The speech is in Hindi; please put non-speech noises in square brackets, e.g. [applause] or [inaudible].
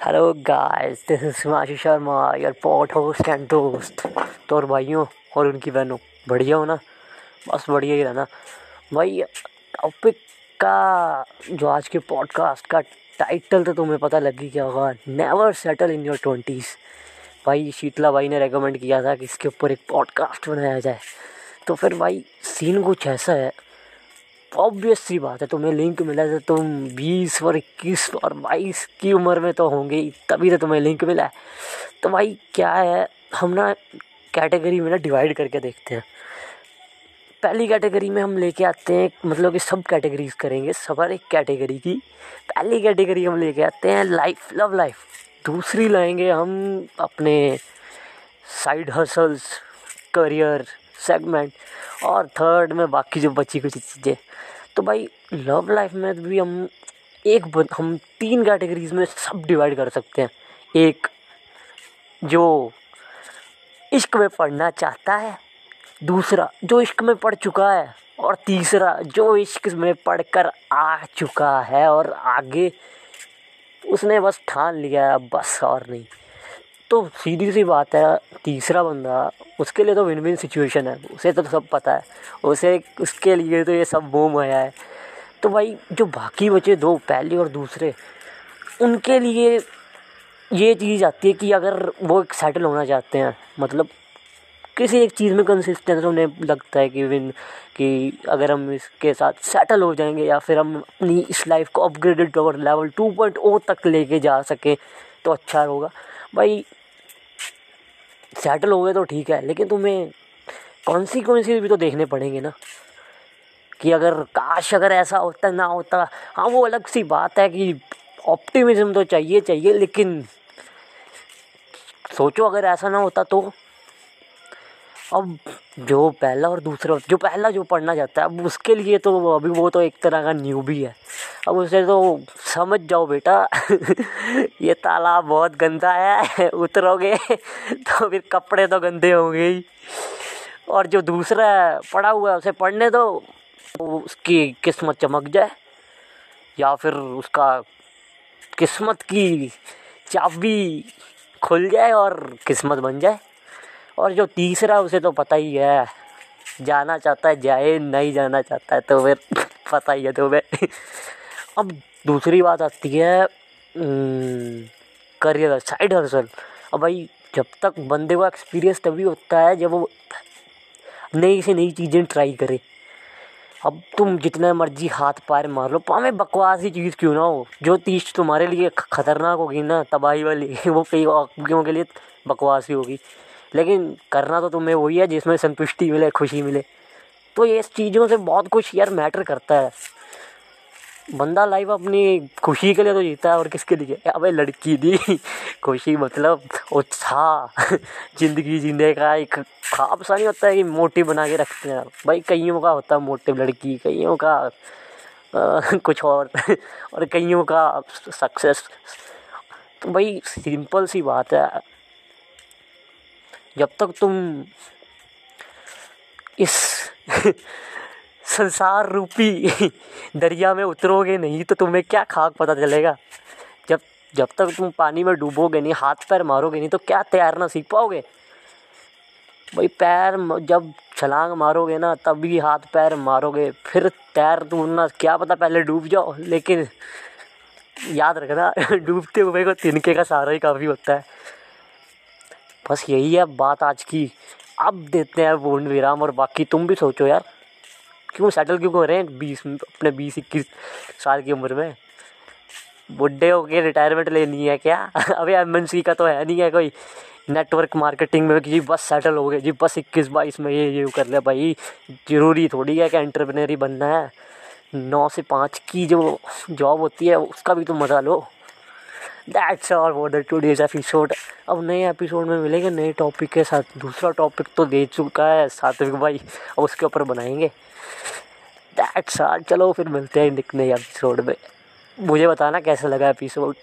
Hello guys this is Himanshu Sharma your pod host and दोस्त तो और भाइयों, और उनकी बहनों, बढ़िया हो ना? बस बढ़िया ही रहना। भाई टॉपिक का, जो आज के पॉडकास्ट का टाइटल तो तुम्हें पता लग क्या होगा never settle in your twenties भाई, शीतला भाई ने रेकमेंड किया था कि इसके ऊपर एक पॉडकास्ट बनाया जाए। तो फिर भाई सीन कुछ ऐसा है ऑब्वियस सी बात है, तुम्हें लिंक मिला तो तुम बीस और इक्कीस और बाईस की उम्र में तो होंगे ही, तभी तो तुम्हें लिंक मिला है। तो भाई, क्या है, हम ना कैटेगरी में ना डिवाइड करके देखते हैं। पहली कैटेगरी में हम लेके आते हैं मतलब कि सब कैटेगरीज करेंगे, सब हर एक कैटेगरी की। पहली कैटेगरी हम लेके आते हैं लाइफ लव लाइफ दूसरी लाएँगे हम अपने साइड हसल्स करियर सेगमेंट और थर्ड में बाकी जो बची कुछ चीज़ें। तो भाई लव लाइफ में भी हम एक हम तीन कैटेगरीज में सब डिवाइड कर सकते हैं। एक, जो इश्क में पढ़ना चाहता है, दूसरा, जो इश्क में पढ़ चुका है, और तीसरा, जो इश्क में पढ़कर आ चुका है और आगे उसने बस ठान लिया है बस और नहीं। तो सीधी सी बात है, तीसरा बंदा, उसके लिए तो विन विन सिचुएशन है, उसे तो सब पता है, उसे, उसके लिए तो ये सब बोम आया है। तो भाई, जो बाकी बचे दो, पहले और दूसरे, उनके लिए ये चीज़ आती है कि अगर वो एक सेटल होना चाहते हैं मतलब किसी एक चीज़ में कंसिस्टेंस उन्हें लगता है कि विन कि अगर हम इसके साथ सेटल हो जाएँगे या फिर हम अपनी इस लाइफ को अपग्रेडेड और लेवल टू पॉइंट ओ तक लेके जा सकें तो अच्छा होगा। भाई सेटल हो गए तो ठीक है, लेकिन तुम्हें कॉन्सिक्वेंसेस भी तो देखने पड़ेंगे ना। कि अगर काश अगर ऐसा होता, ना होता। हाँ वो अलग सी बात है कि ऑप्टिमिज्म तो चाहिए चाहिए, लेकिन सोचो अगर ऐसा ना होता तो। अब जो पहला और दूसरा, जो पहला जो पढ़ना चाहता है, अब उसके लिए तो अभी वो तो एक तरह का न्यू भी है। अब उसे तो समझ जाओ बेटा, [laughs] ये तालाब बहुत गंदा है, [laughs] उतरोगे तो फिर कपड़े तो गंदे होंगे ही। और जो दूसरा पढ़ा हुआ है, उसे पढ़ने दो तो उसकी किस्मत चमक जाए, या फिर उसका किस्मत की चाबी खुल जाए और किस्मत बन जाए। और जो तीसरा, उसे तो पता ही है। जाना चाहता है, जाए, नहीं जाना चाहता है तो फिर पता ही है तुम्हें। अब दूसरी बात आती है करियर साइड हर्सल अब भाई, जब तक बंदे को एक्सपीरियंस तभी होता है, जब वो नई से नई चीज़ें ट्राई करे। अब तुम जितना मर्ज़ी हाथ पैर मार लो पावे बकवास ही चीज़ क्यों ना हो? जो चीज़ तुम्हारे लिए खतरनाक होगी ना, तबाही वाली, [laughs] वो कई के लिए बकवास ही होगी। लेकिन करना तो तुम्हें वही है जिसमें संतुष्टि मिले खुशी मिले। तो ये इस चीज़ों से बहुत कुछ यार मैटर करता है। बंदा लाइफ अपनी खुशी के लिए तो जीता है और किसके लिए अबे लड़की दी। [laughs] खुशी मतलब उत्साह। [laughs] ज़िंदगी जीने का एक खाब सा नहीं होता है कि मोटिव बना के रखते हैं भाई कईयों का होता है मोटिव लड़की कईयों का आ, [laughs] कुछ और और कईयों का सक्सेस तो भाई सिंपल सी बात है। जब तक तुम इस [laughs] संसार रूपी [laughs] दरिया में उतरोगे नहीं तो तुम्हें क्या खाक पता चलेगा? जब जब तक तुम पानी में डूबोगे नहीं, हाथ पैर मारोगे नहीं तो क्या तैरना सीख पाओगे? भाई, पैर जब छलांग मारोगे ना, तभी हाथ पैर मारोगे, फिर तैर तूरना, क्या पता पहले डूब जाओ, लेकिन याद रखना, [laughs] डूबते हुए को तिनके का सहारा ही काफ़ी होता है। बस यही है बात आज की। अब देते हैं पूर्ण विराम और बाकी। तुम भी सोचो यार, क्यों सेटल क्यों कर रहे हैं बीस, अपने बीस, इक्कीस साल की उम्र में? बुढ़े हो के रिटायरमेंट लेनी है क्या? अभी एम एन सी का तो है नहीं है कोई। नेटवर्क मार्केटिंग में जी बस सेटल हो गए, जी बस इक्कीस, बाईस में ये ये कर ले भाई। ज़रूरी थोड़ी है कि एंटरप्रेनर ही बनना है। नौ से पाँच की जो जॉब होती है, उसका भी तो मज़ा लो। That's all for the today's episode अब नए एपिसोड में मिलेंगे, नए टॉपिक के साथ। दूसरा टॉपिक तो दे चुका है सात्विक भाई। अब उसके ऊपर बनाएँगे। दैट्स ऑल चलो फिर मिलते हैं नए एपिसोड में। मुझे बताना कैसा लगा एपिसोड